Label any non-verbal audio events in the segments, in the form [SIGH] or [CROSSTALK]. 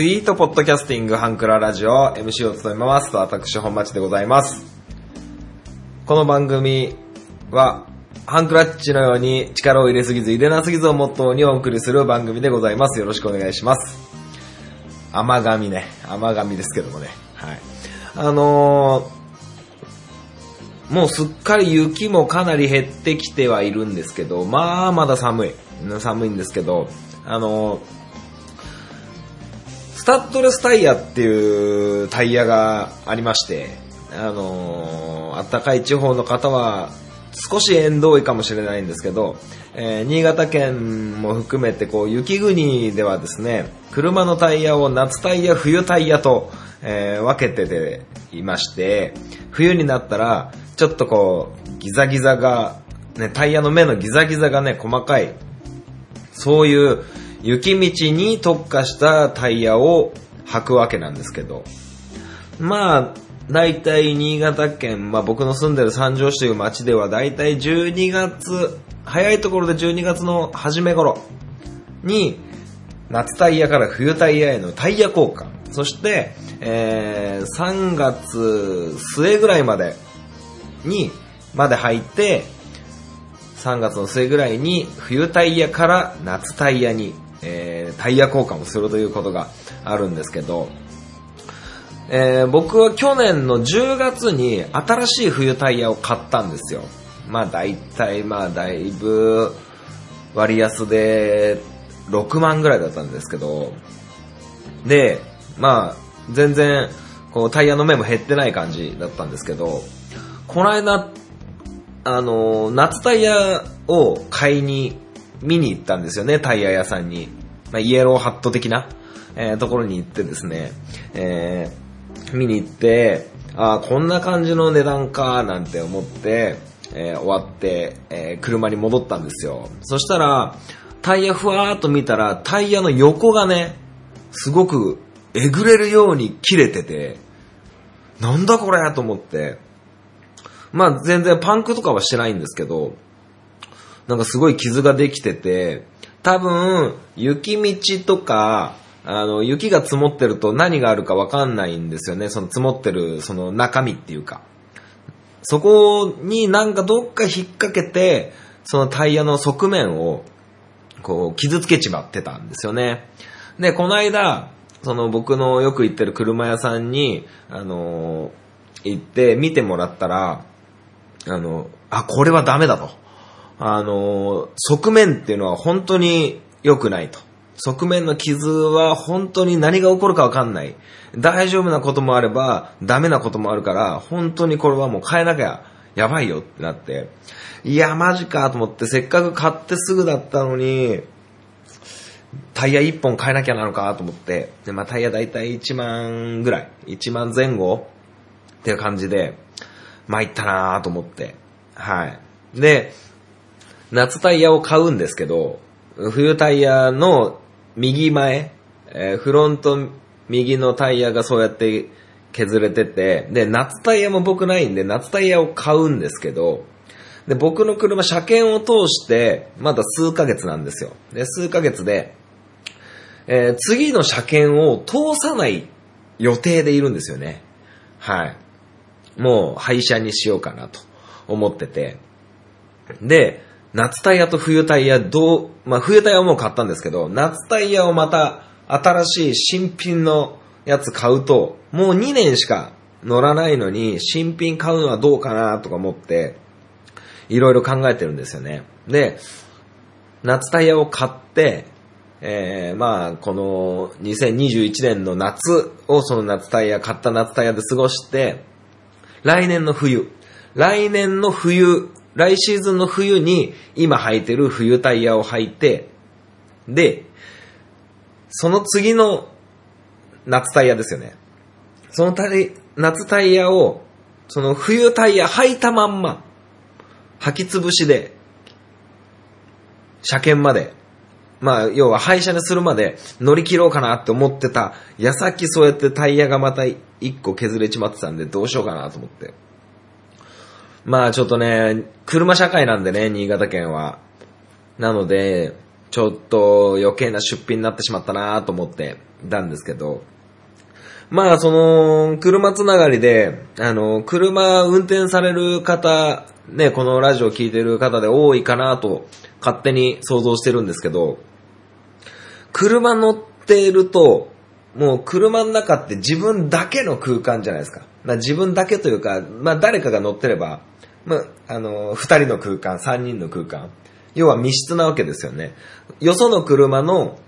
スイートポッドキャスティングハンクララジオ MC を務めますと私本町でございます。この番組はハンクラッチのように力を入れすぎず入れなすぎずをモットーにお送りする番組でございます。よろしくお願いします。甘神ね。甘神ですけどもね。はい。あのー、もうすっかり雪もかなり減ってきてはいるんですけど、まあまだ寒い。寒いんですけど、あのー、スタッドレスタイヤっていうタイヤがありまして、あのー、暖かい地方の方は少し縁遠いかもしれないんですけど、えー、新潟県も含めてこう雪国ではですね、車のタイヤを夏タイヤ、冬タイヤと、えー、分けてていまして、冬になったらちょっとこうギザギザが、ね、タイヤの目のギザギザがね、細かい、そういう雪道に特化したタイヤを履くわけなんですけど、まあ、大体新潟県、まあ僕の住んでる三条市という町では大体12月、早いところで12月の初め頃に夏タイヤから冬タイヤへのタイヤ交換、そして、えー、3月末ぐらいまでに、まで履いて、3月の末ぐらいに冬タイヤから夏タイヤに、えー、タイヤ交換をするということがあるんですけど、えー、僕は去年の10月に新しい冬タイヤを買ったんですよ。まあ大体まあだいぶ割安で6万ぐらいだったんですけど、で、まあ全然こうタイヤの目も減ってない感じだったんですけど、この間、あの、夏タイヤを買いに見に行ったんですよね、タイヤ屋さんに。まあ、イエローハット的な、えー、ところに行ってですね、えー、見に行って、ああ、こんな感じの値段か、なんて思って、えー、終わって、えー、車に戻ったんですよ。そしたら、タイヤふわーっと見たら、タイヤの横がね、すごくえぐれるように切れてて、なんだこれと思って、まあ全然パンクとかはしてないんですけど、なんかすごい傷ができてて、多分、雪道とか、あの、雪が積もってると何があるかわかんないんですよね。その積もってる、その中身っていうか。そこになんかどっか引っ掛けて、そのタイヤの側面を、こう、傷つけちまってたんですよね。で、この間、その僕のよく行ってる車屋さんに、あの、行って見てもらったら、あの、あ、これはダメだと。あの、側面っていうのは本当に良くないと。側面の傷は本当に何が起こるかわかんない。大丈夫なこともあれば、ダメなこともあるから、本当にこれはもう変えなきゃやばいよってなって。いや、マジかと思って、せっかく買ってすぐだったのに、タイヤ1本変えなきゃなのかと思って、で、まあタイヤだいたい1万ぐらい、1万前後っていう感じで、参ったなぁと思って。はい。で、夏タイヤを買うんですけど、冬タイヤの右前、えー、フロント右のタイヤがそうやって削れてて、で、夏タイヤも僕ないんで、夏タイヤを買うんですけど、で、僕の車、車検を通して、まだ数ヶ月なんですよ。で、数ヶ月で、えー、次の車検を通さない予定でいるんですよね。はい。もう廃車にしようかなと思ってて。で、夏タイヤと冬タイヤどう、まあ冬タイヤはもう買ったんですけど、夏タイヤをまた新しい新品のやつ買うと、もう2年しか乗らないのに、新品買うのはどうかなとか思って、いろいろ考えてるんですよね。で、夏タイヤを買って、えー、まあ、この2021年の夏をその夏タイヤ、買った夏タイヤで過ごして、来年の冬、来年の冬、来シーズンの冬に今履いてる冬タイヤを履いて、で、その次の夏タイヤですよね。そのタイ夏タイヤを、その冬タイヤ履いたまんま、履き潰しで、車検まで、まあ、要は廃車にするまで乗り切ろうかなって思ってた矢先そうやってタイヤがまた一個削れちまってたんでどうしようかなと思って。まあちょっとね、車社会なんでね、新潟県は。なので、ちょっと余計な出費になってしまったなと思ってたんですけど、まあ、その、車つながりで、あの、車運転される方、ね、このラジオ聞いてる方で多いかなと、勝手に想像してるんですけど、車乗っていると、もう車の中って自分だけの空間じゃないですか。まあ、自分だけというか、まあ誰かが乗ってれば、まあ、あの、二人の空間、三人の空間。要は密室なわけですよね。よその車の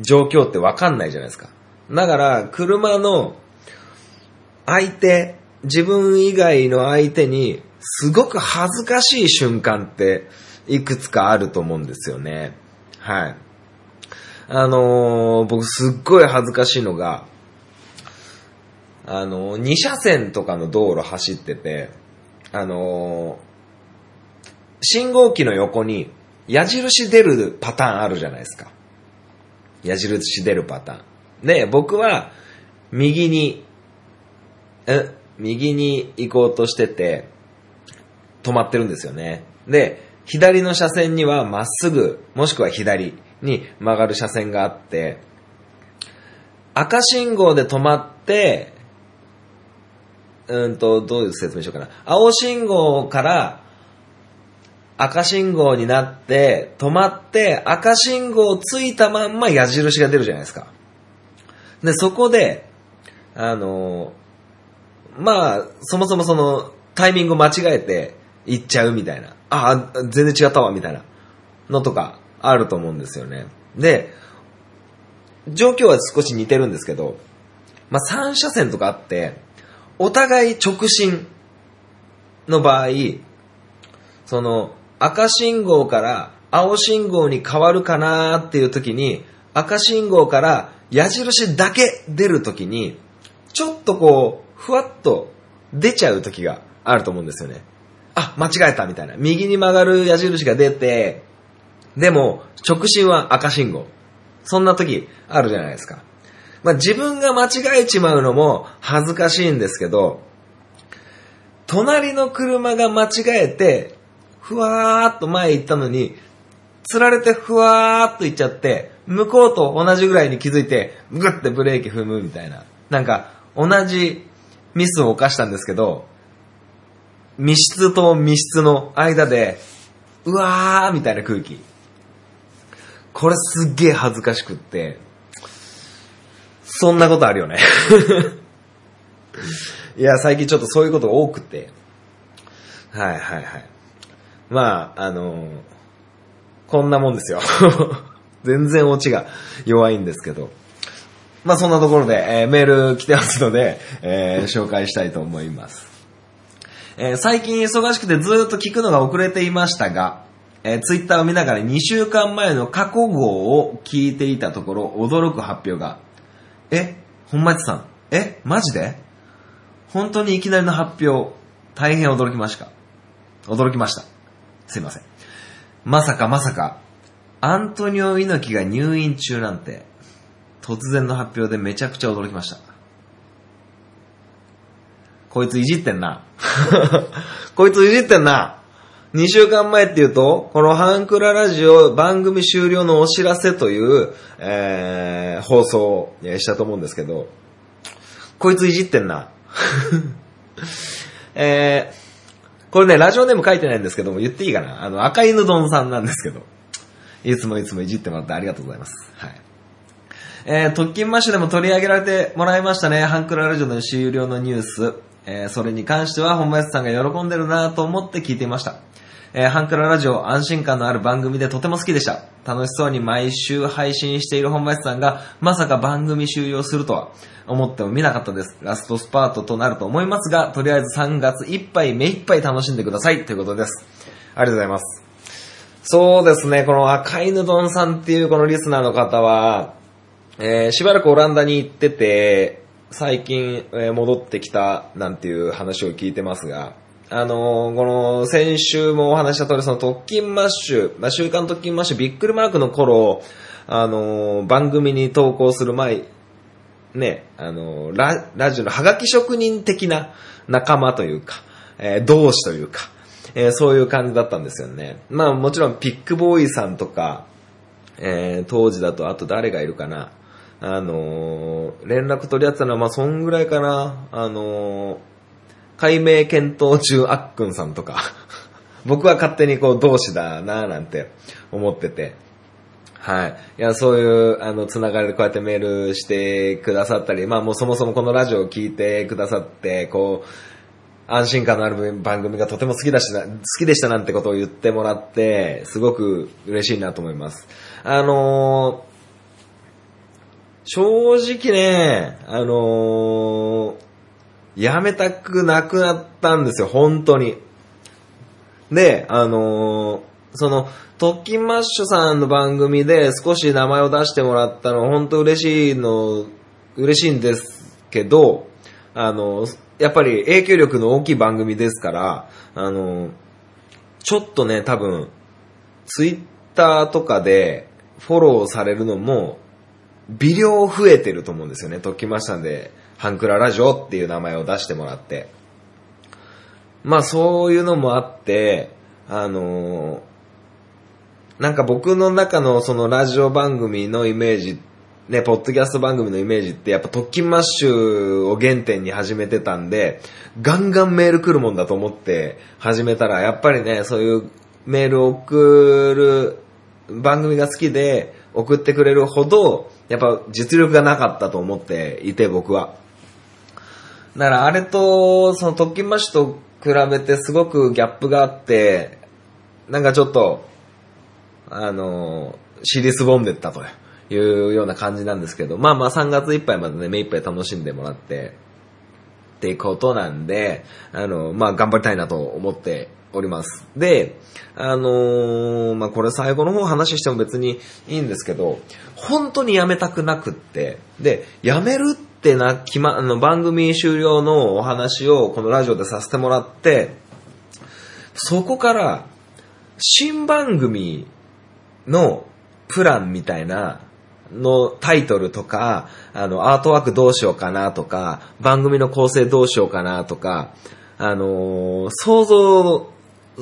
状況ってわかんないじゃないですか。だから、車の相手、自分以外の相手に、すごく恥ずかしい瞬間って、いくつかあると思うんですよね。はい。あのー、僕すっごい恥ずかしいのが、あのー、2車線とかの道路走ってて、あの、信号機の横に矢印出るパターンあるじゃないですか。矢印出るパターン。で、僕は右に、え、右に行こうとしてて、止まってるんですよね。で、左の車線にはまっすぐ、もしくは左。に曲がる車線があって、赤信号で止まって、うんと、どういう説明しようかな。青信号から赤信号になって、止まって、赤信号ついたまんま矢印が出るじゃないですか。で、そこで、あのまあ、そもそもその、タイミングを間違えて行っちゃうみたいな。ああ、全然違ったわ、みたいなのとか、あると思うんですよね。で、状況は少し似てるんですけど、まあ、3車線とかあって、お互い直進の場合、その赤信号から青信号に変わるかなっていう時に、赤信号から矢印だけ出る時に、ちょっとこう、ふわっと出ちゃう時があると思うんですよね。あ、間違えたみたいな。右に曲がる矢印が出て、でも、直進は赤信号。そんな時あるじゃないですか。まあ、自分が間違えちまうのも恥ずかしいんですけど、隣の車が間違えて、ふわーっと前行ったのに、釣られてふわーっと行っちゃって、向こうと同じぐらいに気づいて、ぐってブレーキ踏むみたいな。なんか、同じミスを犯したんですけど、密室と密室の間で、うわーみたいな空気。これすっげえ恥ずかしくって、そんなことあるよね [LAUGHS] いや、最近ちょっとそういうことが多くて。はいはいはい。まあ、あのー、こんなもんですよ [LAUGHS] 全然オチが弱いんですけど。まあそんなところで、えー、メール来てますので、えー、紹介したいと思います。えー、最近忙しくてずっと聞くのが遅れていましたが、えー、ツイッターを見ながら2週間前の過去号を聞いていたところ、驚く発表が。え本町さん。えマジで？本当にいきなりの発表、大変驚きました。驚きました。すいません。まさかまさか、アントニオ猪木が入院中なんて、突然の発表でめちゃくちゃ驚きました。こいついじってんな。[LAUGHS] こいついじってんな。2週間前っていうと、このハンクララジオ番組終了のお知らせという、えー、放送をしたと思うんですけど、こいついじってんな。[LAUGHS] えー、これね、ラジオネーム書いてないんですけども、言っていいかなあの、赤犬丼さんなんですけど、いつもいつもいじってもらってありがとうございます。はい。えー、特勤マッシュでも取り上げられてもらいましたね。ハンクララジオの終了のニュース。えー、それに関しては、本林さんが喜んでるなと思って聞いていました。えー、ハンクララジオ安心感のある番組でとても好きでした。楽しそうに毎週配信している本林さんが、まさか番組終了するとは思ってもみなかったです。ラストスパートとなると思いますが、とりあえず3月いっぱい目いっぱい楽しんでくださいということです。ありがとうございます。そうですね、この赤犬丼さんっていうこのリスナーの方は、えー、しばらくオランダに行ってて、最近、えー、戻ってきたなんていう話を聞いてますが、あのー、この、先週もお話した通り、その特勤マッシュ、まあ、週刊特勤マッシュ、ビックルマークの頃、あのー、番組に投稿する前、ね、あのー、ラ、ラジオのハガキ職人的な仲間というか、えー、同志というか、えー、そういう感じだったんですよね。まあもちろんピックボーイさんとか、えー、当時だとあと誰がいるかな。あのー、連絡取り合ってたのは、まあ、そんぐらいかな。あのー、解明検討中あっくんさんとか。[LAUGHS] 僕は勝手にこう同志だなぁなんて思ってて。はい。いや、そういう、あの、つながりでこうやってメールしてくださったり、まあもうそもそもこのラジオを聞いてくださって、こう、安心感のある番組がとても好きだし好きでしたなんてことを言ってもらって、すごく嬉しいなと思います。あのー、正直ね、あのー、やめたくなくなったんですよ、本当に。で、あのー、その、トッキンマッシュさんの番組で少し名前を出してもらったの、本当嬉しいの、嬉しいんですけど、あの、やっぱり影響力の大きい番組ですから、あの、ちょっとね、多分、ツイッターとかでフォローされるのも、微量増えてると思うんですよね。ときましたんで、ハンクララジオっていう名前を出してもらって。まあそういうのもあって、あのー、なんか僕の中のそのラジオ番組のイメージ、ね、ポッドキャスト番組のイメージってやっぱ特勤マッシュを原点に始めてたんで、ガンガンメール来るもんだと思って始めたら、やっぱりね、そういうメールを送る番組が好きで送ってくれるほど、やっぱ実力がなかったと思っていて僕は。だからあれと、その特勤マッシュと比べてすごくギャップがあって、なんかちょっと、あの、尻すぼんでったというような感じなんですけど、まあまあ3月いっぱいまでね、目いっぱい楽しんでもらって、っていうことなんで、あの、まあ頑張りたいなと思っております。で、あのー、まあこれ最後の方話しても別にいいんですけど、本当にやめたくなくって、で、やめるってってな、決ま、あの、番組終了のお話をこのラジオでさせてもらって、そこから、新番組のプランみたいなのタイトルとか、あの、アートワークどうしようかなとか、番組の構成どうしようかなとか、あのー、想像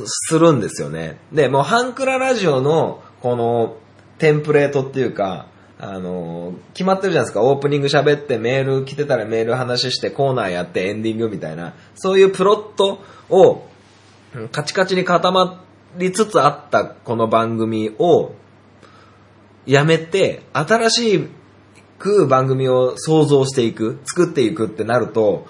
するんですよね。で、もうハンクララジオのこのテンプレートっていうか、あの、決まってるじゃないですか。オープニング喋ってメール来てたらメール話してコーナーやってエンディングみたいな、そういうプロットをカチカチに固まりつつあったこの番組をやめて、新しく番組を想像していく、作っていくってなると、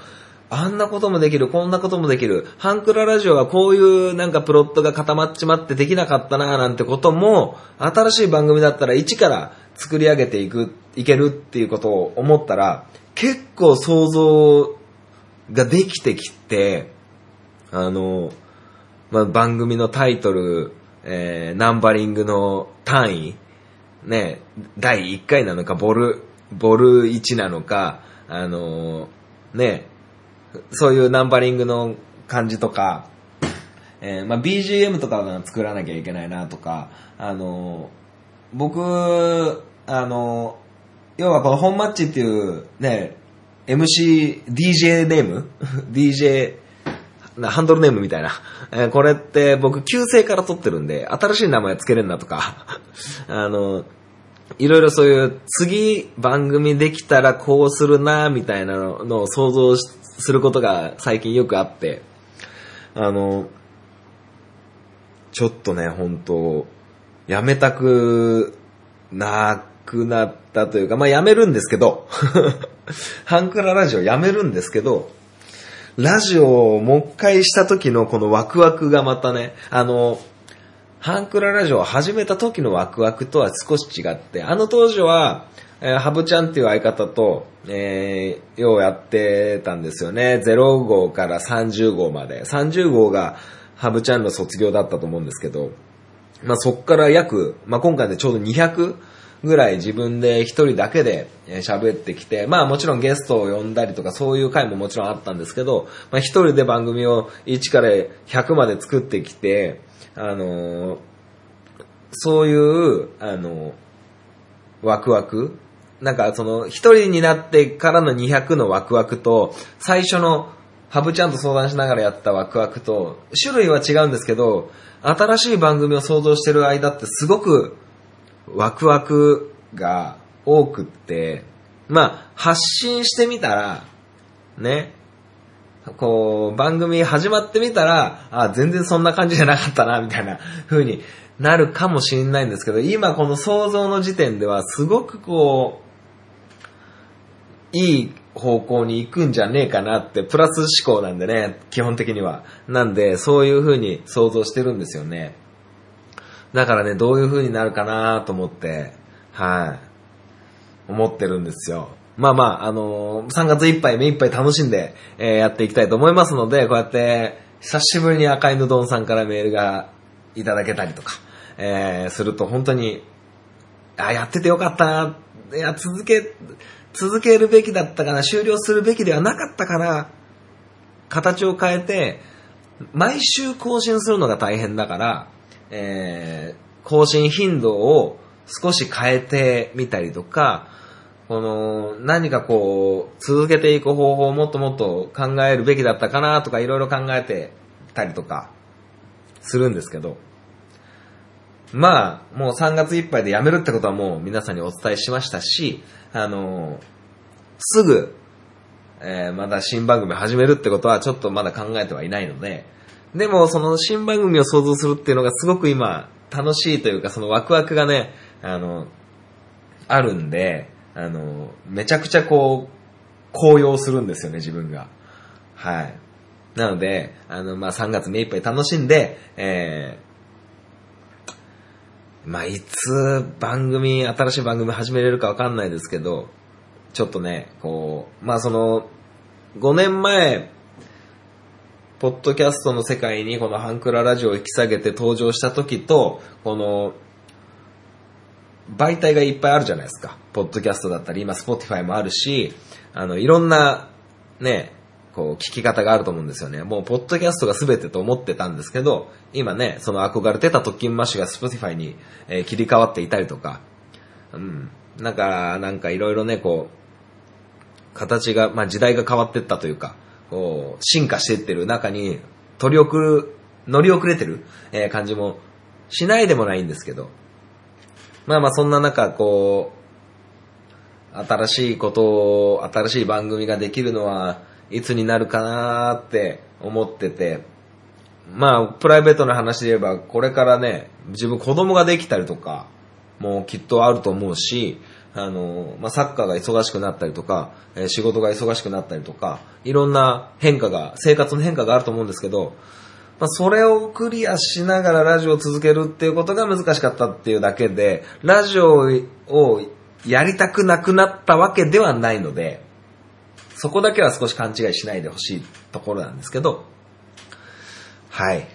あんなこともできる、こんなこともできる。ハンクララジオはこういうなんかプロットが固まっちまってできなかったななんてことも、新しい番組だったら一から作り上げていく、いけるっていうことを思ったら、結構想像ができてきて、あの、まあ、番組のタイトル、えー、ナンバリングの単位、ね、第1回なのか、ボル、ボル1なのか、あの、ね、そういうナンバリングの感じとか、えー、まあ、BGM とか作らなきゃいけないなとか、あの、僕、あの、要はこの本マッチっていうね、MC、DJ ネーム [LAUGHS] ?DJ、ハンドルネームみたいな。え、これって僕、旧姓から取ってるんで、新しい名前つけれんなとか、[LAUGHS] あの、いろいろそういう次番組できたらこうするなみたいなのを想像しすることが最近よくあって、あの、ちょっとね、本当やめたくなくなったというか、まあやめるんですけど、[LAUGHS] ハンクララジオやめるんですけど、ラジオをもう一回した時のこのワクワクがまたね、あの、ハンクララジオを始めた時のワクワクとは少し違って、あの当時は、えー、ハブちゃんっていう相方と、えー、ようやってたんですよね。0号から30号まで。30号がハブちゃんの卒業だったと思うんですけど、まあそっから約、まあ今回でちょうど200ぐらい自分で一人だけで喋ってきて、まあもちろんゲストを呼んだりとかそういう回ももちろんあったんですけど、まあ一人で番組を1から100まで作ってきて、あのー、そういう、あのー、ワクワクなんかその一人になってからの200のワクワクと、最初のハブちゃんと相談しながらやったワクワクと、種類は違うんですけど、新しい番組を想像してる間ってすごくワクワクが多くって、まあ、発信してみたら、ね、こう、番組始まってみたら、あ、全然そんな感じじゃなかったな、みたいな風になるかもしれないんですけど、今この想像の時点では、すごくこう、いい方向に行くんじゃねえかなって、プラス思考なんでね、基本的には。なんで、そういう風に想像してるんですよね。だからね、どういう風になるかなと思って、はい、思ってるんですよ。まあまあ、あのー3月いっぱい目いっぱい楽しんで、えーやっていきたいと思いますので、こうやって、久しぶりに赤いぬどんさんからメールがいただけたりとか、えーすると本当に、あ、やっててよかったな、いや、続け、続けるべきだったかな、終了するべきではなかったかな、形を変えて、毎週更新するのが大変だから、えー更新頻度を少し変えてみたりとか、この、何かこう、続けていく方法をもっともっと考えるべきだったかなとかいろいろ考えてたりとか、するんですけど、まあ、もう3月いっぱいで辞めるってことはもう皆さんにお伝えしましたし、あの、すぐ、えーまだ新番組始めるってことはちょっとまだ考えてはいないので、でもその新番組を想像するっていうのがすごく今楽しいというかそのワクワクがね、あの、あるんで、あの、めちゃくちゃこう、高揚するんですよね、自分が。はい。なので、あの、まあ、3月目いっぱい楽しんで、えー、まあ、いつ番組、新しい番組始めれるかわかんないですけど、ちょっとね、こう、まあ、その、5年前、ポッドキャストの世界にこのハンクララジオを引き下げて登場した時と、この、媒体がいっぱいあるじゃないですか。ポッドキャストだったり、今、 Spotify もあるし、あの、いろんな、ね、こう、聞き方があると思うんですよね。もう、ポッドキャストが全てと思ってたんですけど、今ね、その憧れてた特勤マッシュが Spotify に、えー切り替わっていたりとか、うん。なんか、なんかいろいろね、こう、形が、まあ時代が変わってったというか、こう、進化していってる中に、取り遅る、乗り遅れてる、えー感じもしないでもないんですけど、まあまあそんな中、こう、新しいことを、新しい番組ができるのはいつになるかなーって思ってて、まあ、プライベートな話で言えば、これからね、自分子供ができたりとか、もうきっとあると思うし、あの、まあ、サッカーが忙しくなったりとか、え仕事が忙しくなったりとか、いろんな変化が、生活の変化があると思うんですけど、まあ、それをクリアしながらラジオを続けるっていうことが難しかったっていうだけで、ラジオをやりたくなくなったわけではないので、そこだけは少し勘違いしないでほしいところなんですけど、はい。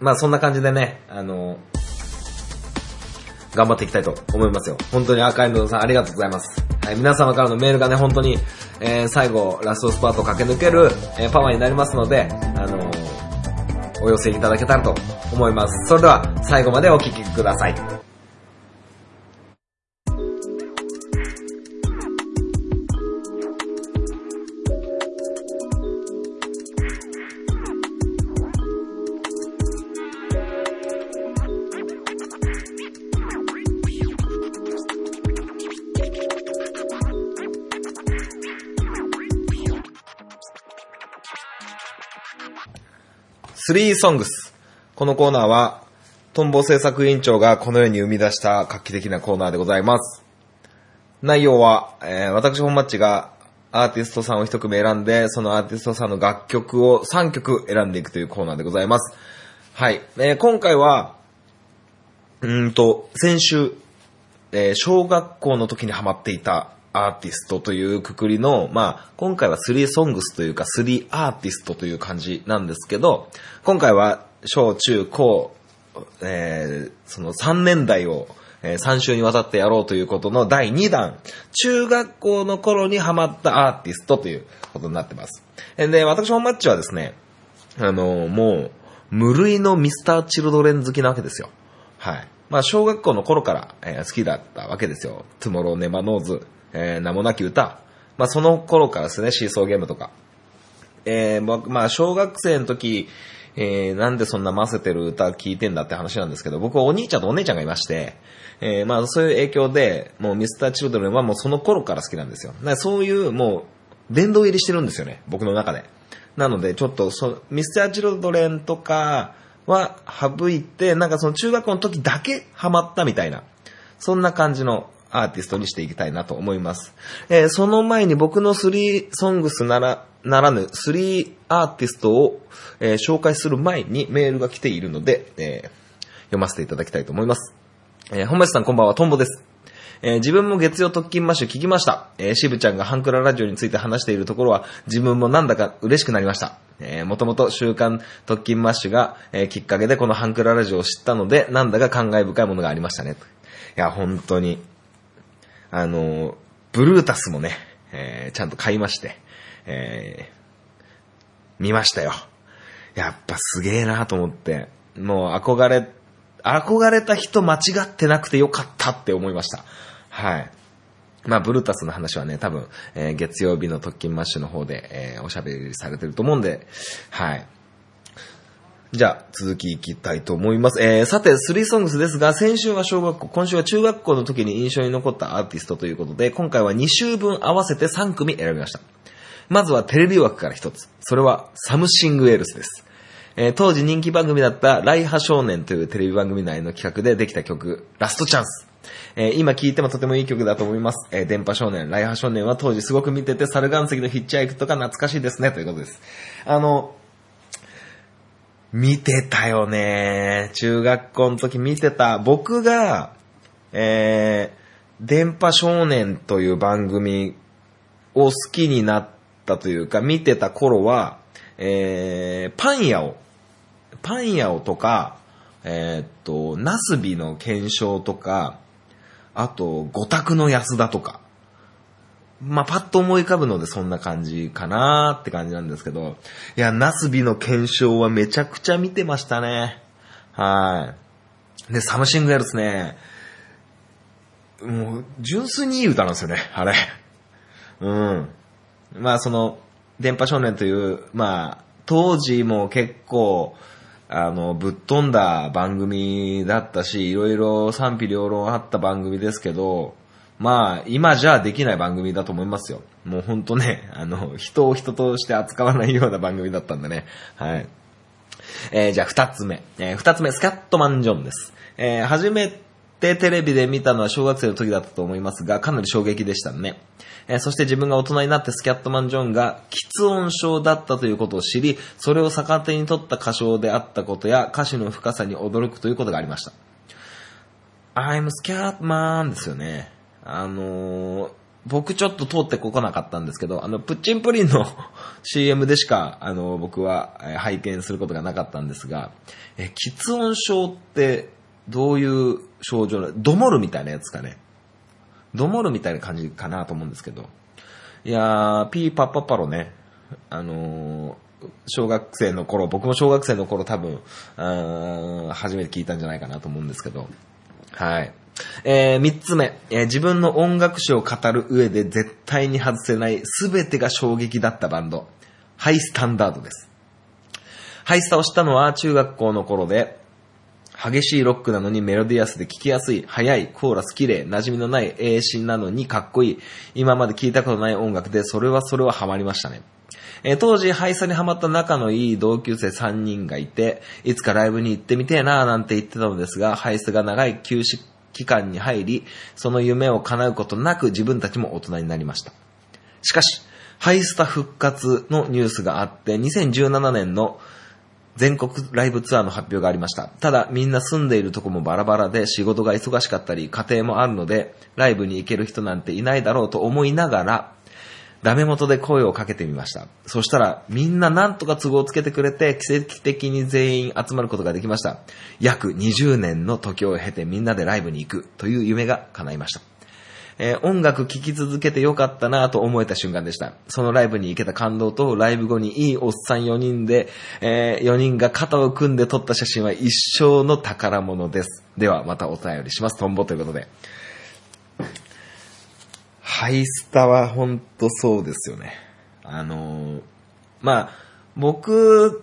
まあそんな感じでね、あの、頑張っていきたいと思いますよ。本当に赤いのさんありがとうございます。はい、皆様からのメールがね、本当に、えー最後、ラストスパートを駆け抜ける、えーパワーになりますので、あのお寄せいただけたらと思います。それでは、最後までお聞きください。3 songs。このコーナーは、トンボ制作委員長がこのように生み出した画期的なコーナーでございます。内容は、えー私本マッチがアーティストさんを一組選んで、そのアーティストさんの楽曲を3曲選んでいくというコーナーでございます。はい。えー今回は、うんと、先週、えー小学校の時にハマっていたアーティストというくくりの、まあ、今回は3 songs というか3アーティストという感じなんですけど、今回は小中高、えーその3年代を、え3週にわたってやろうということの第2弾、中学校の頃にハマったアーティストということになってます。えーで、私本マッチはですね、あの、もう、無類の Mr.Children 好きなわけですよ。はい。まあ、小学校の頃から、えー好きだったわけですよ。 Tomorrow never knows、えー名もなき歌。まあ、その頃からですね、シーソーゲームとか。えー僕まあ、小学生の時えー、なんでそんな混ぜてる歌聴いてんだって話なんですけど、僕はお兄ちゃんとお姉ちゃんがいまして、えー、まあそういう影響で、もうミスターチルドレンはもうその頃から好きなんですよ。だからそういうもう、殿堂入りしてるんですよね、僕の中で。なので、ちょっとそ、ミスターチルドレンとかは省いて、なんかその中学校の時だけハマったみたいな、そんな感じのアーティストにしていきたいなと思います。えー、その前に僕の3 songs なら、ならぬ3アーティストを、えー、紹介する前にメールが来ているので、えー、読ませていただきたいと思います。え、本町さんこんばんは、トンボです。えー、自分も月曜特勤マッシュ聞きました。えー、渋ちゃんがハンクララジオについて話しているところは、自分もなんだか嬉しくなりました。えー、もともと週刊特勤マッシュが、えー、きっかけでこのハンクララジオを知ったので、なんだか感慨深いものがありましたね。いや、本当に、あの、ブルータスもね、えー、ちゃんと買いまして、えー、見ましたよ。やっぱすげえなと思って、もう憧れ、憧れた人間違ってなくてよかったって思いました。はい。まあ、ブルータスの話はね、多分、えー、月曜日の特勤マッシュの方で、えー、おしゃべりされてると思うんで、はい。じゃあ、続きいきたいと思います。えー、さて、 Three Songs ですが、先週は小学校、今週は中学校の時に印象に残ったアーティストということで、今回は2週分合わせて3組選びました。まずはテレビ枠から1つ。それは、サムシングエルスです。えー、当時人気番組だった雷波少年というテレビ番組内の企画でできた曲、ラストチャンス。えー、今聴いてもとてもいい曲だと思います。えー、電波少年、雷波少年は当時すごく見てて、猿岩石のヒッチハイクとか懐かしいですね、ということです。あの、見てたよね。中学校の時見てた。僕が、えー、電波少年という番組を好きになったというか、見てた頃は、えー、パン屋を、パン屋をとか、えー、っと、ナスビの検証とか、あと、五択の安田とか、まあ、パッと思い浮かぶのでそんな感じかなーって感じなんですけど、いや、ナスビの検証はめちゃくちゃ見てましたね。はい。で、サムシングエルスね、もう、純粋にいい歌なんですよね、あれ。うん。まあ、その、電波少年という、まあ、当時も結構、あの、ぶっ飛んだ番組だったし、いろいろ賛否両論あった番組ですけど、まあ、今じゃできない番組だと思いますよ。もうほんとね、[LAUGHS] あの、人を人として扱わないような番組だったんでね。はい。えー、じゃあ二つ目。えー、二つ目、スキャットマンジョンです。えー、初めてテレビで見たのは小学生の時だったと思いますが、かなり衝撃でしたね。えー、そして自分が大人になってスキャットマンジョンが喫音症だったということを知り、それを逆手に取った歌唱であったことや歌詞の深さに驚くということがありました。I'm scared man ですよね。あのー、僕ちょっと通ってこなかったんですけど、あの、プッチンプリンの [LAUGHS] CM でしか、あの、僕は拝見することがなかったんですが、え、喫音症ってどういう症状なドモるみたいなやつかね。ドモるみたいな感じかなと思うんですけど。いやー、ピーパッパッパロね、あのー、小学生の頃、僕も小学生の頃多分、初めて聞いたんじゃないかなと思うんですけど、はい。えー、三つ目、えー、自分の音楽史を語る上で絶対に外せない全てが衝撃だったバンド、ハイスタンダードです。ハイスタをしたのは中学校の頃で、激しいロックなのにメロディアスで聴きやすい、速い、コーラス綺麗、馴染みのない英詞なのにかっこいい、今まで聴いたことない音楽で、それはそれはハマりましたね。えー、当時、ハイサにハマった仲のいい同級生3人がいて、いつかライブに行ってみてえなーなんて言ってたのですが、ハイスが長い休止期間に入り、その夢を叶うことなく自分たちも大人になりました。しかし、ハイスタ復活のニュースがあって、2017年の全国ライブツアーの発表がありました。ただ、みんな住んでいるとこもバラバラで仕事が忙しかったり、家庭もあるので、ライブに行ける人なんていないだろうと思いながら、ダメ元で声をかけてみました。そしたら、みんななんとか都合をつけてくれて、奇跡的に全員集まることができました。約20年の時を経てみんなでライブに行くという夢が叶いました。えー、音楽聴き続けてよかったなと思えた瞬間でした。そのライブに行けた感動と、ライブ後にいいおっさん4人で、えー、4人が肩を組んで撮った写真は一生の宝物です。では、またお便りします。トンボということで。ハイスタはほんとそうですよね。あのー、まあ、僕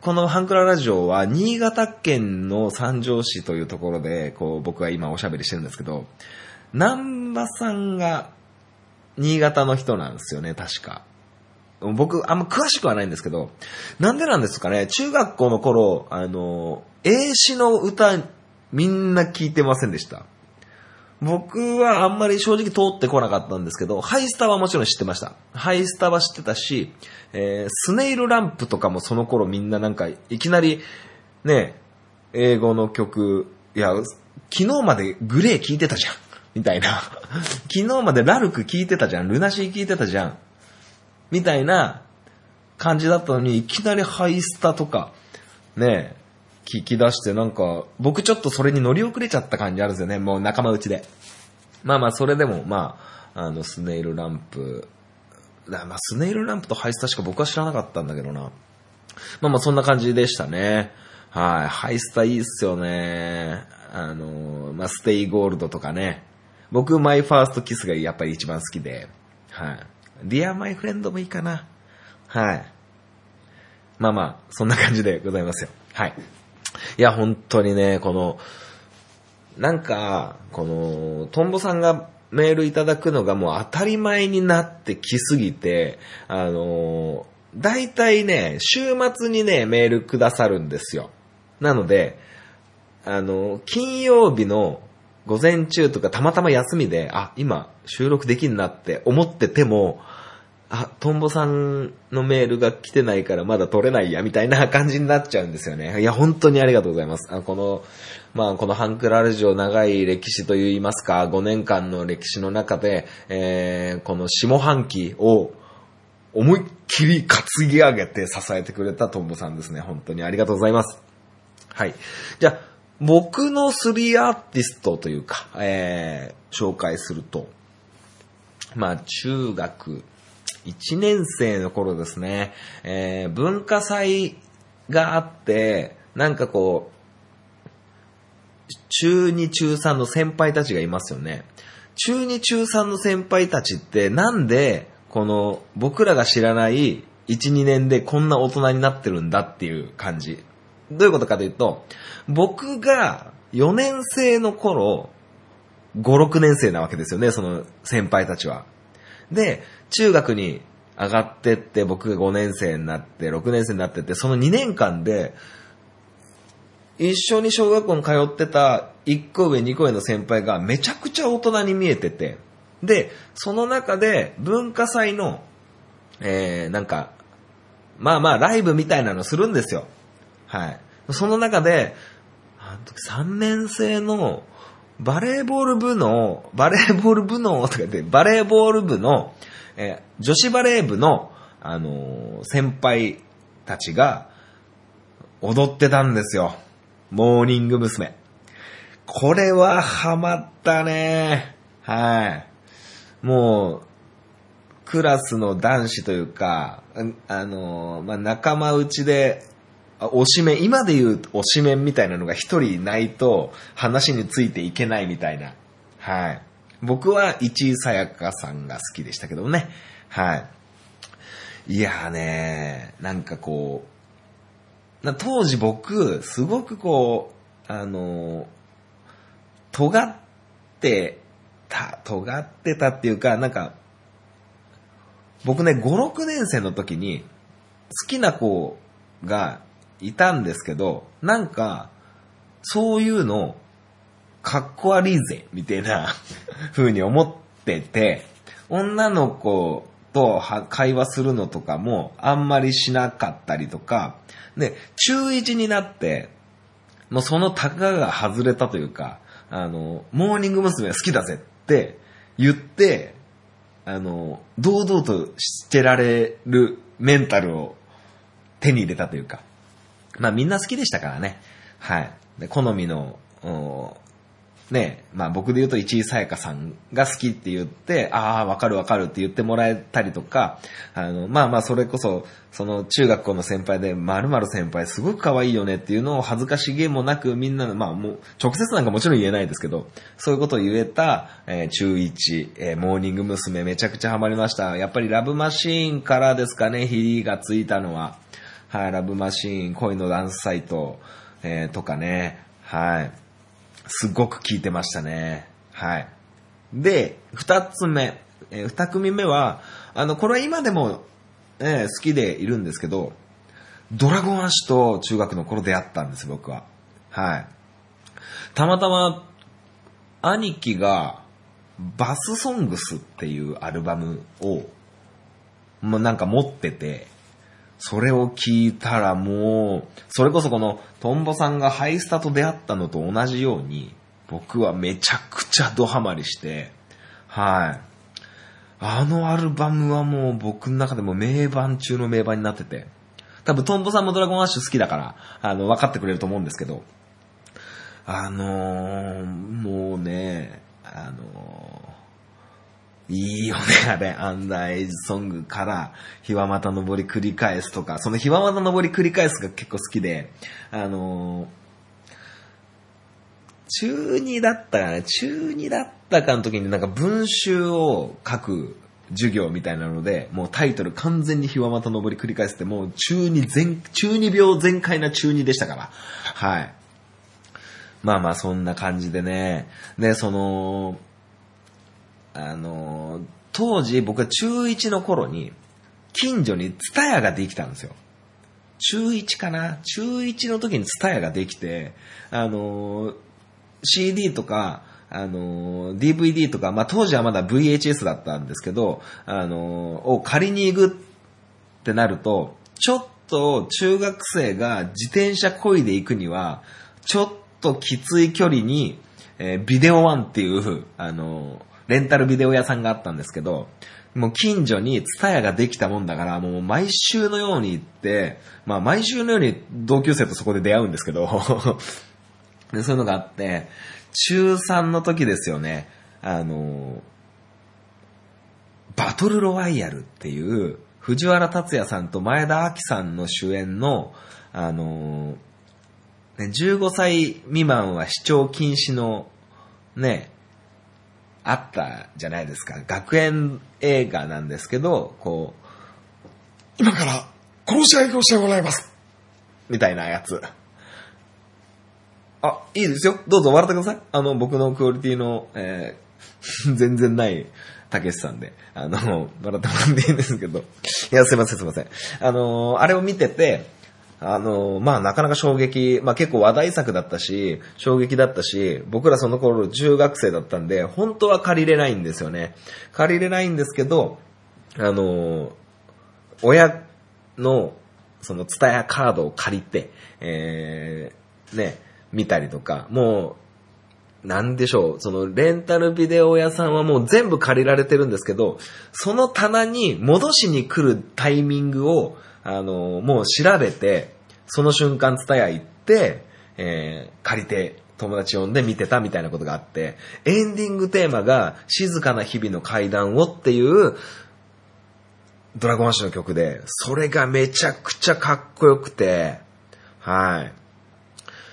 このハンクララジオは、新潟県の三条市というところで、こう、僕は今おしゃべりしてるんですけど、南波さんが、新潟の人なんですよね、確か。僕、あんま詳しくはないんですけど、なんでなんですかね、中学校の頃、あの、英詞の歌、みんな聞いてませんでした。僕はあんまり正直通ってこなかったんですけど、ハイスターはもちろん知ってました。ハイスターは知ってたし、えー、スネイルランプとかもその頃みんななんか、いきなり、ね、英語の曲、いや、昨日までグレー聞いてたじゃん。みたいな。[LAUGHS] 昨日までラルク聞いてたじゃん。ルナシー聞いてたじゃん。みたいな感じだったのに、いきなりハイスタとか、ね、聞き出してなんか、僕ちょっとそれに乗り遅れちゃった感じあるんですよね。もう仲間内で。まあまあ、それでも、まあ、あの、スネイルランプ、まあ、スネイルランプとハイスタしか僕は知らなかったんだけどな。まあまあ、そんな感じでしたね。はい。ハイスタいいっすよね。あの、まあ、 Stay Gold とかね。僕、 My First Kiss がやっぱり一番好きで。はい。 Dear My Friend もいいかな。はい。まあまあ、そんな感じでございますよ。はい。いや、本当にね、この、なんか、この、トンボさんがメールいただくのがもう当たり前になってきすぎて、あの、大体ね、週末にね、メールくださるんですよ。なので、あの、金曜日の午前中とかたまたま休みで、あ、今収録できんなって思ってても、あ、トンボさんのメールが来てないからまだ取れないや、みたいな感じになっちゃうんですよね。いや、本当にありがとうございます。あこの、まあ、このハンクララジオ長い歴史といいますか、5年間の歴史の中で、えー、この下半期を思いっきり担ぎ上げて支えてくれたトンボさんですね。本当にありがとうございます。はい。じゃあ、僕のスリーアーティストというか、えー、紹介すると、まあ、中学1年生の頃ですね、えー、文化祭があって、なんかこう、中2中3の先輩たちがいますよね。中2中3の先輩たちってなんで、この僕らが知らない1、2年でこんな大人になってるんだっていう感じ。どういうことかというと、僕が4年生の頃、5、6年生なわけですよね、その先輩たちは。で、中学に上がってって、僕が5年生になって、6年生になってって、その2年間で、一緒に小学校に通ってた1個上2個上の先輩がめちゃくちゃ大人に見えてて、で、その中で文化祭の、えー、なんか、まあまあライブみたいなのするんですよ。はい。その中で、3年生のバレーボール部の、バレーボール部の、とか言って、バレーボール部の、え、女子バレー部の、あのー、先輩たちが踊ってたんですよ。モーニング娘。これはハマったね。はい。もう、クラスの男子というか、あのー、まあ、仲間内で、推しメン、今で言う推しメンみたいなのが一人いないと話についていけないみたいな。はい。僕は市井さやかさんが好きでしたけどね。はい。いやーねなんかこう、当時僕、すごくこう、あの、尖ってた、尖ってたっていうか、なんか、僕ね、5、6年生の時に、好きな子がいたんですけど、なんか、そういうの、かっこ悪いぜ、みたいな [LAUGHS] 風に思ってて、女の子と会話するのとかもあんまりしなかったりとか、で、中1になって、もうそのタガが外れたというか、あの、モーニング娘。好きだぜって言って、あの、堂々としてられるメンタルを手に入れたというか、まあみんな好きでしたからね。はい。で好みの、ね、まあ僕で言うと市井さやかさんが好きって言って、ああ、わかるわかるって言ってもらえたりとか、あの、まあまあそれこそ、その中学校の先輩で、まるまる先輩すごく可愛いよねっていうのを恥ずかしげもなくみんなの、まあもう、直接なんかもちろん言えないですけど、そういうことを言えた、えー、中1、えー、モーニング娘。めちゃくちゃハマりました。やっぱりラブマシーンからですかね、ヒリがついたのは。はい、ラブマシーン、恋のダンスサイト、えー、とかね、はい。すごく聞いてましたね。はい。で、二つ目、えー、二組目は、あの、これは今でも、えー、好きでいるんですけど、ドラゴンアッシュと中学の頃出会ったんです、僕は。はい。たまたま、兄貴が、バスソングスっていうアルバムを、まあ、なんか持ってて、それを聞いたらもう、それこそこのトンボさんがハイスタと出会ったのと同じように、僕はめちゃくちゃドハマりして、はい。あのアルバムはもう僕の中でも名盤中の名盤になってて、多分トンボさんもドラゴンアッシュ好きだから、あの、分かってくれると思うんですけど、あのー、もうね、あのー、いいよね、あれ。アンダーエイジソングから、日はまた登り繰り返すとか、その日はまた登り繰り返すが結構好きで、あの、中2だったかな、中2だったかの時になんか文集を書く授業みたいなので、もうタイトル完全に日はまた登り繰り返すって、もう中2全、中2病全開な中2でしたから。はい。まあまあそんな感じでね。で、その、あの、当時僕は中1の頃に、近所にツタヤができたんですよ。中1かな？中1の時にツタヤができて、あの、CD とか、あの、DVD とか、まあ、当時はまだ VHS だったんですけど、あの、を借りに行くってなると、ちょっと中学生が自転車こいで行くには、ちょっときつい距離に、えー、ビデオワンっていう、あの、レンタルビデオ屋さんがあったんですけど、もう近所にツタヤができたもんだから、もう毎週のように行って、まあ毎週のように同級生とそこで出会うんですけど [LAUGHS] で、そういうのがあって、中3の時ですよね、あの、バトルロワイヤルっていう、藤原達也さんと前田明さんの主演の、あの、15歳未満は視聴禁止の、ね、あったじゃないですか。学園映画なんですけど、こう、今から殺し合いをしてもらいます。みたいなやつ。あ、いいですよ。どうぞ笑ってください。あの、僕のクオリティの、えー、[LAUGHS] 全然ない、たけしさんで、あの、笑ってもらっていいんですけど。いや、すいません、すいません。あの、あれを見てて、あの、まあ、なかなか衝撃、まあ、結構話題作だったし、衝撃だったし、僕らその頃中学生だったんで、本当は借りれないんですよね。借りれないんですけど、あの、親の、その、ツタヤカードを借りて、えー、ね、見たりとか、もう、なんでしょう、そのレンタルビデオ屋さんはもう全部借りられてるんですけど、その棚に戻しに来るタイミングを、あの、もう調べて、その瞬間ツタヤ行って、えー、借りて友達呼んで見てたみたいなことがあって、エンディングテーマが静かな日々の階段をっていう、ドラゴンアッシュの曲で、それがめちゃくちゃかっこよくて、はい。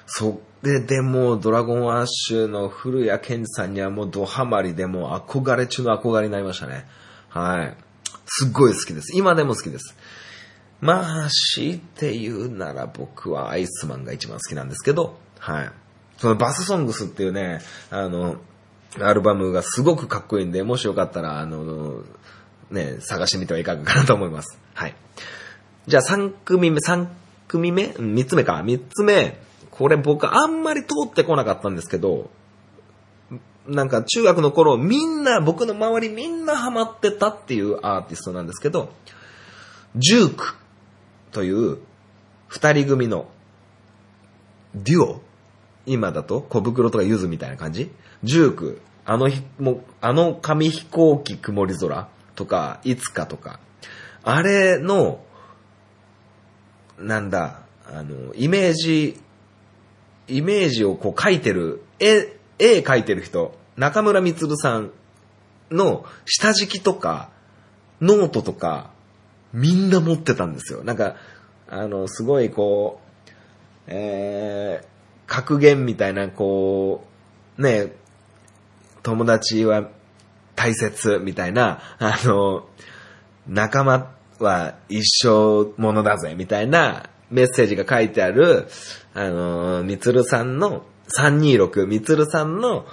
それでもうドラゴンアッシュの古谷健二さんにはもうドハマりでもう憧れ中の憧れになりましたね。はい。すっごい好きです。今でも好きです。まあ、強いて言うなら僕はアイスマンが一番好きなんですけど、はい。そのバスソングスっていうね、あの、アルバムがすごくかっこいいんで、もしよかったら、あの、ね、探してみてはいかがかなと思います。はい。じゃあ3組目、3組目 ?3 つ目か。3つ目。これ僕あんまり通ってこなかったんですけど、なんか中学の頃みんな、僕の周りみんなハマってたっていうアーティストなんですけど、ジュークという二人組のデュオ？今だと？小袋とかゆずみたいな感じ？ジューク、あのひ、もあの紙飛行機曇り空？とか、いつかとか、あれの、なんだ、あの、イメージイメージをこう描いてる、絵、絵描いてる人、中村光さんの下敷きとか、ノートとか、みんな持ってたんですよ。なんか、あの、すごいこう、えー、格言みたいな、こう、ね、友達は大切みたいな、あの、仲間、は一生ものだぜ、みたいなメッセージが書いてある、あの、みつるさんの、326、みつるさんの、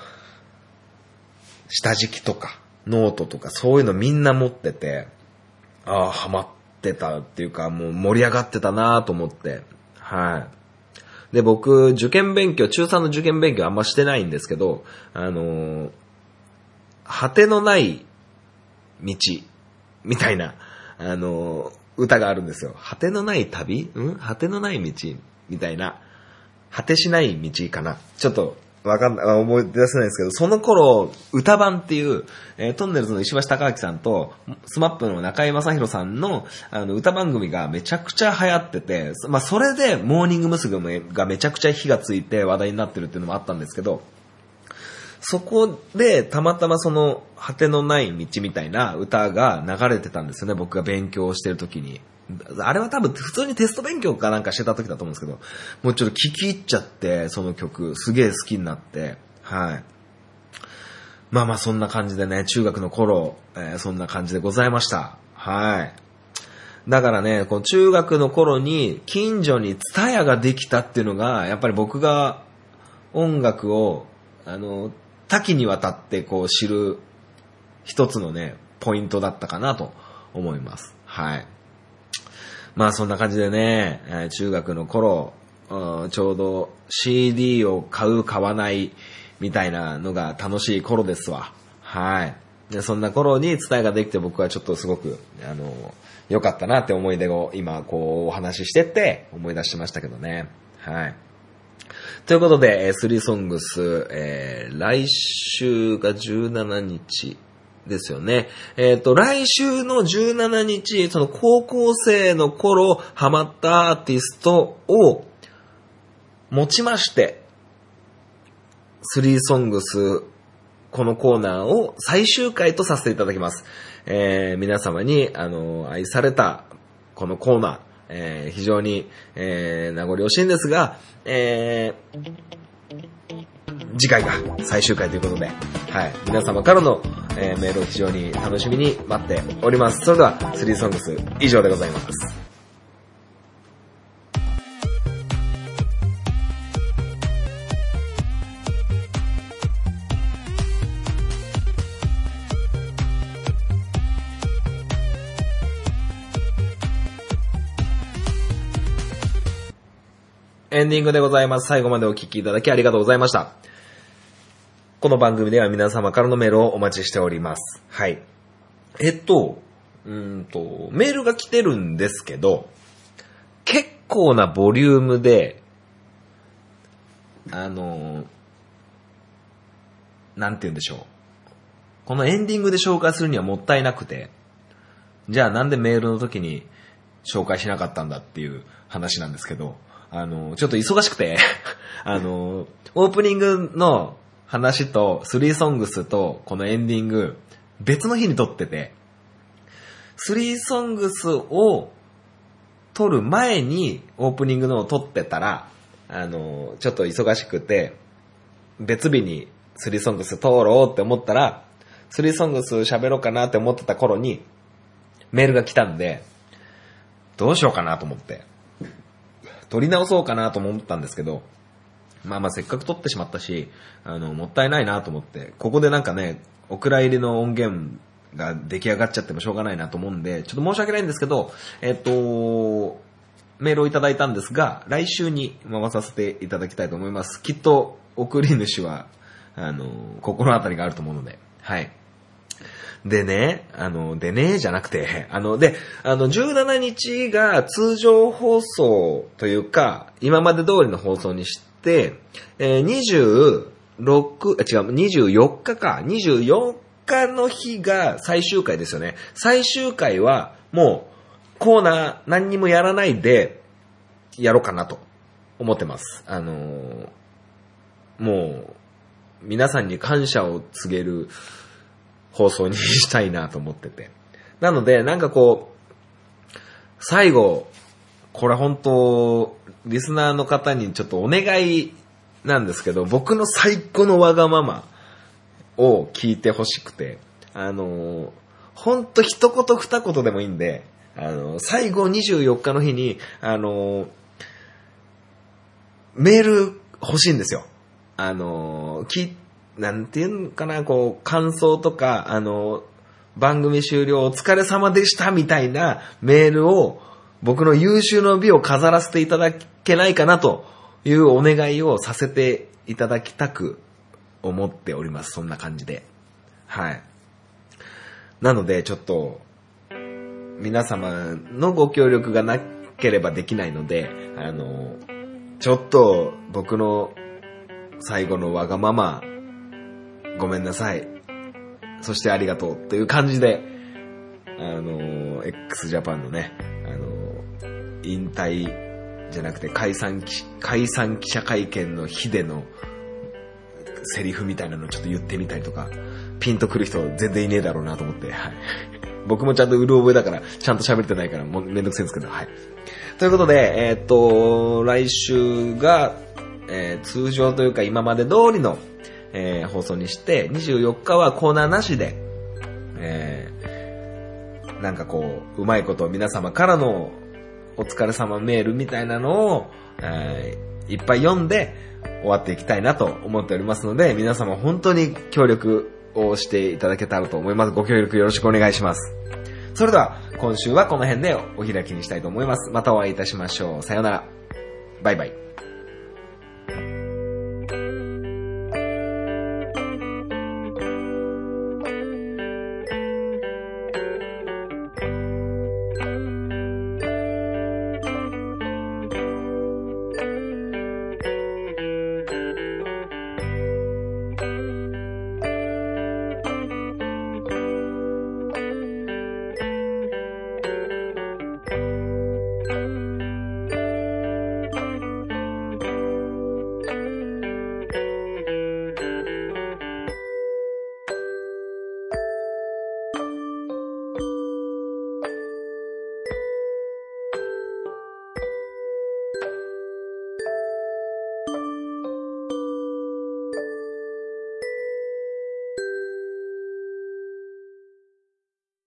下敷きとか、ノートとか、そういうのみんな持ってて、ああ、ハマってたっていうか、もう盛り上がってたなと思って、はい。で、僕、受験勉強、中3の受験勉強あんましてないんですけど、あのー、果てのない道、みたいな、あのー、歌があるんですよ。果てのない旅？ん？果てのない道みたいな。果てしない道かな。ちょっと、わかんない、思い出せないですけど、その頃、うたばんっていう、えー、とんねるずの石橋貴明さんと、 SMAPの中居正広さんの、あの、歌番組がめちゃくちゃ流行ってて、まあ、それで、モーニング娘。がめちゃくちゃ火がついて話題になってるっていうのもあったんですけど、そこで、たまたまその、果てのない道みたいな歌が流れてたんですよね、僕が勉強してる時に。あれは多分普通にテスト勉強かなんかしてた時だと思うんですけど、もうちょっと聞き入っちゃって、その曲、すげえ好きになって、はい。まあまあそんな感じでね、中学の頃、えー、そんな感じでございました。はい。だからね、この中学の頃に近所にツタヤができたっていうのが、やっぱり僕が音楽を、あの、多岐にわたってこう知る一つのね、ポイントだったかなと思います。はい。まあそんな感じでね、中学の頃、ちょうど CD を買う買わないみたいなのが楽しい頃ですわ。はい。でそんな頃に伝えができて僕はちょっとすごく、あの、良かったなって思い出を今こうお話ししてって思い出しましたけどね。はい。ということで、スリーソングス、え、来週が17日ですよね。えっ、ー、と、来週の17日、その高校生の頃ハマったアーティストを持ちまして、スリーソングス、このコーナーを最終回とさせていただきます。えー、皆様に、あの、愛された、このコーナー、えー、非常に、えー、名残惜しいんですが、えー、次回が最終回ということで、はい。皆様からの、えー、メールを非常に楽しみに待っております。それでは、スリーソングス以上でございます。エンディングでございます。最後までお聴きいただきありがとうございました。この番組では皆様からのメールをお待ちしております。はい。えっと、うんと、メールが来てるんですけど、結構なボリュームで、あの、なんて言うんでしょう。このエンディングで紹介するにはもったいなくて、じゃあなんでメールの時に紹介しなかったんだっていう話なんですけど、あの、ちょっと忙しくて [LAUGHS] あの、オープニングの話と、スリーソングスと、このエンディング、別の日に撮ってて、スリーソングスを撮る前にオープニングのを撮ってたら、あの、ちょっと忙しくて、別日にスリーソングス撮ろうって思ったら、スリーソングス喋ろうかなって思ってた頃に、メールが来たんで、どうしようかなと思って。撮り直そうかなと思ったんですけど、まあまあせっかく撮ってしまったし、あの、もったいないなと思って、ここでなんかね、お蔵入りの音源が出来上がっちゃってもしょうがないなと思うんで、ちょっと申し訳ないんですけど、えっと、メールをいただいたんですが、来週に回させていただきたいと思います。きっと、送り主は、あの、心当たりがあると思うので、はい。でね、あの、でね、じゃなくて、あの、で、あの、17日が通常放送というか、今まで通りの放送にして、えー、26、違う、24日か、24日の日が最終回ですよね。最終回は、もう、コーナー何にもやらないで、やろうかなと思ってます。あのー、もう、皆さんに感謝を告げる、放送にしたいなと思ってて。なので、なんかこう、最後、これ本当、リスナーの方にちょっとお願いなんですけど、僕の最高のわがままを聞いてほしくて、あのほんと一言二言でもいいんで、あの、最後24日の日に、あの、メール欲しいんですよ。あの、き、なんていうのかな、こう、感想とか、あの、番組終了お疲れ様でしたみたいなメールを僕の優秀の美を飾らせていただけないかなというお願いをさせていただきたく思っております。そんな感じで。はい。なので、ちょっと、皆様のご協力がなければできないので、あの、ちょっと僕の最後のわがまま、ごめんなさい。そしてありがとうという感じで、あの、x ジャパンのね、あの、引退じゃなくて解散、解散記者会見の日でのセリフみたいなのをちょっと言ってみたりとか、ピンとくる人全然いねえだろうなと思って、はい。[LAUGHS] 僕もちゃんとうる覚えだから、ちゃんと喋ってないから、もうめんどくせえんですけど、はい。ということで、えー、っと、来週が、えー、通常というか今まで通りの、えー、放送にして、24日はコーナーなしで、え、なんかこう、うまいこと皆様からのお疲れ様メールみたいなのを、えー、いっぱい読んで終わっていきたいなと思っておりますので、皆様本当に協力をしていただけたらと思います。ご協力よろしくお願いします。それでは、今週はこの辺でお開きにしたいと思います。またお会いいたしましょう。さようなら。バイバイ。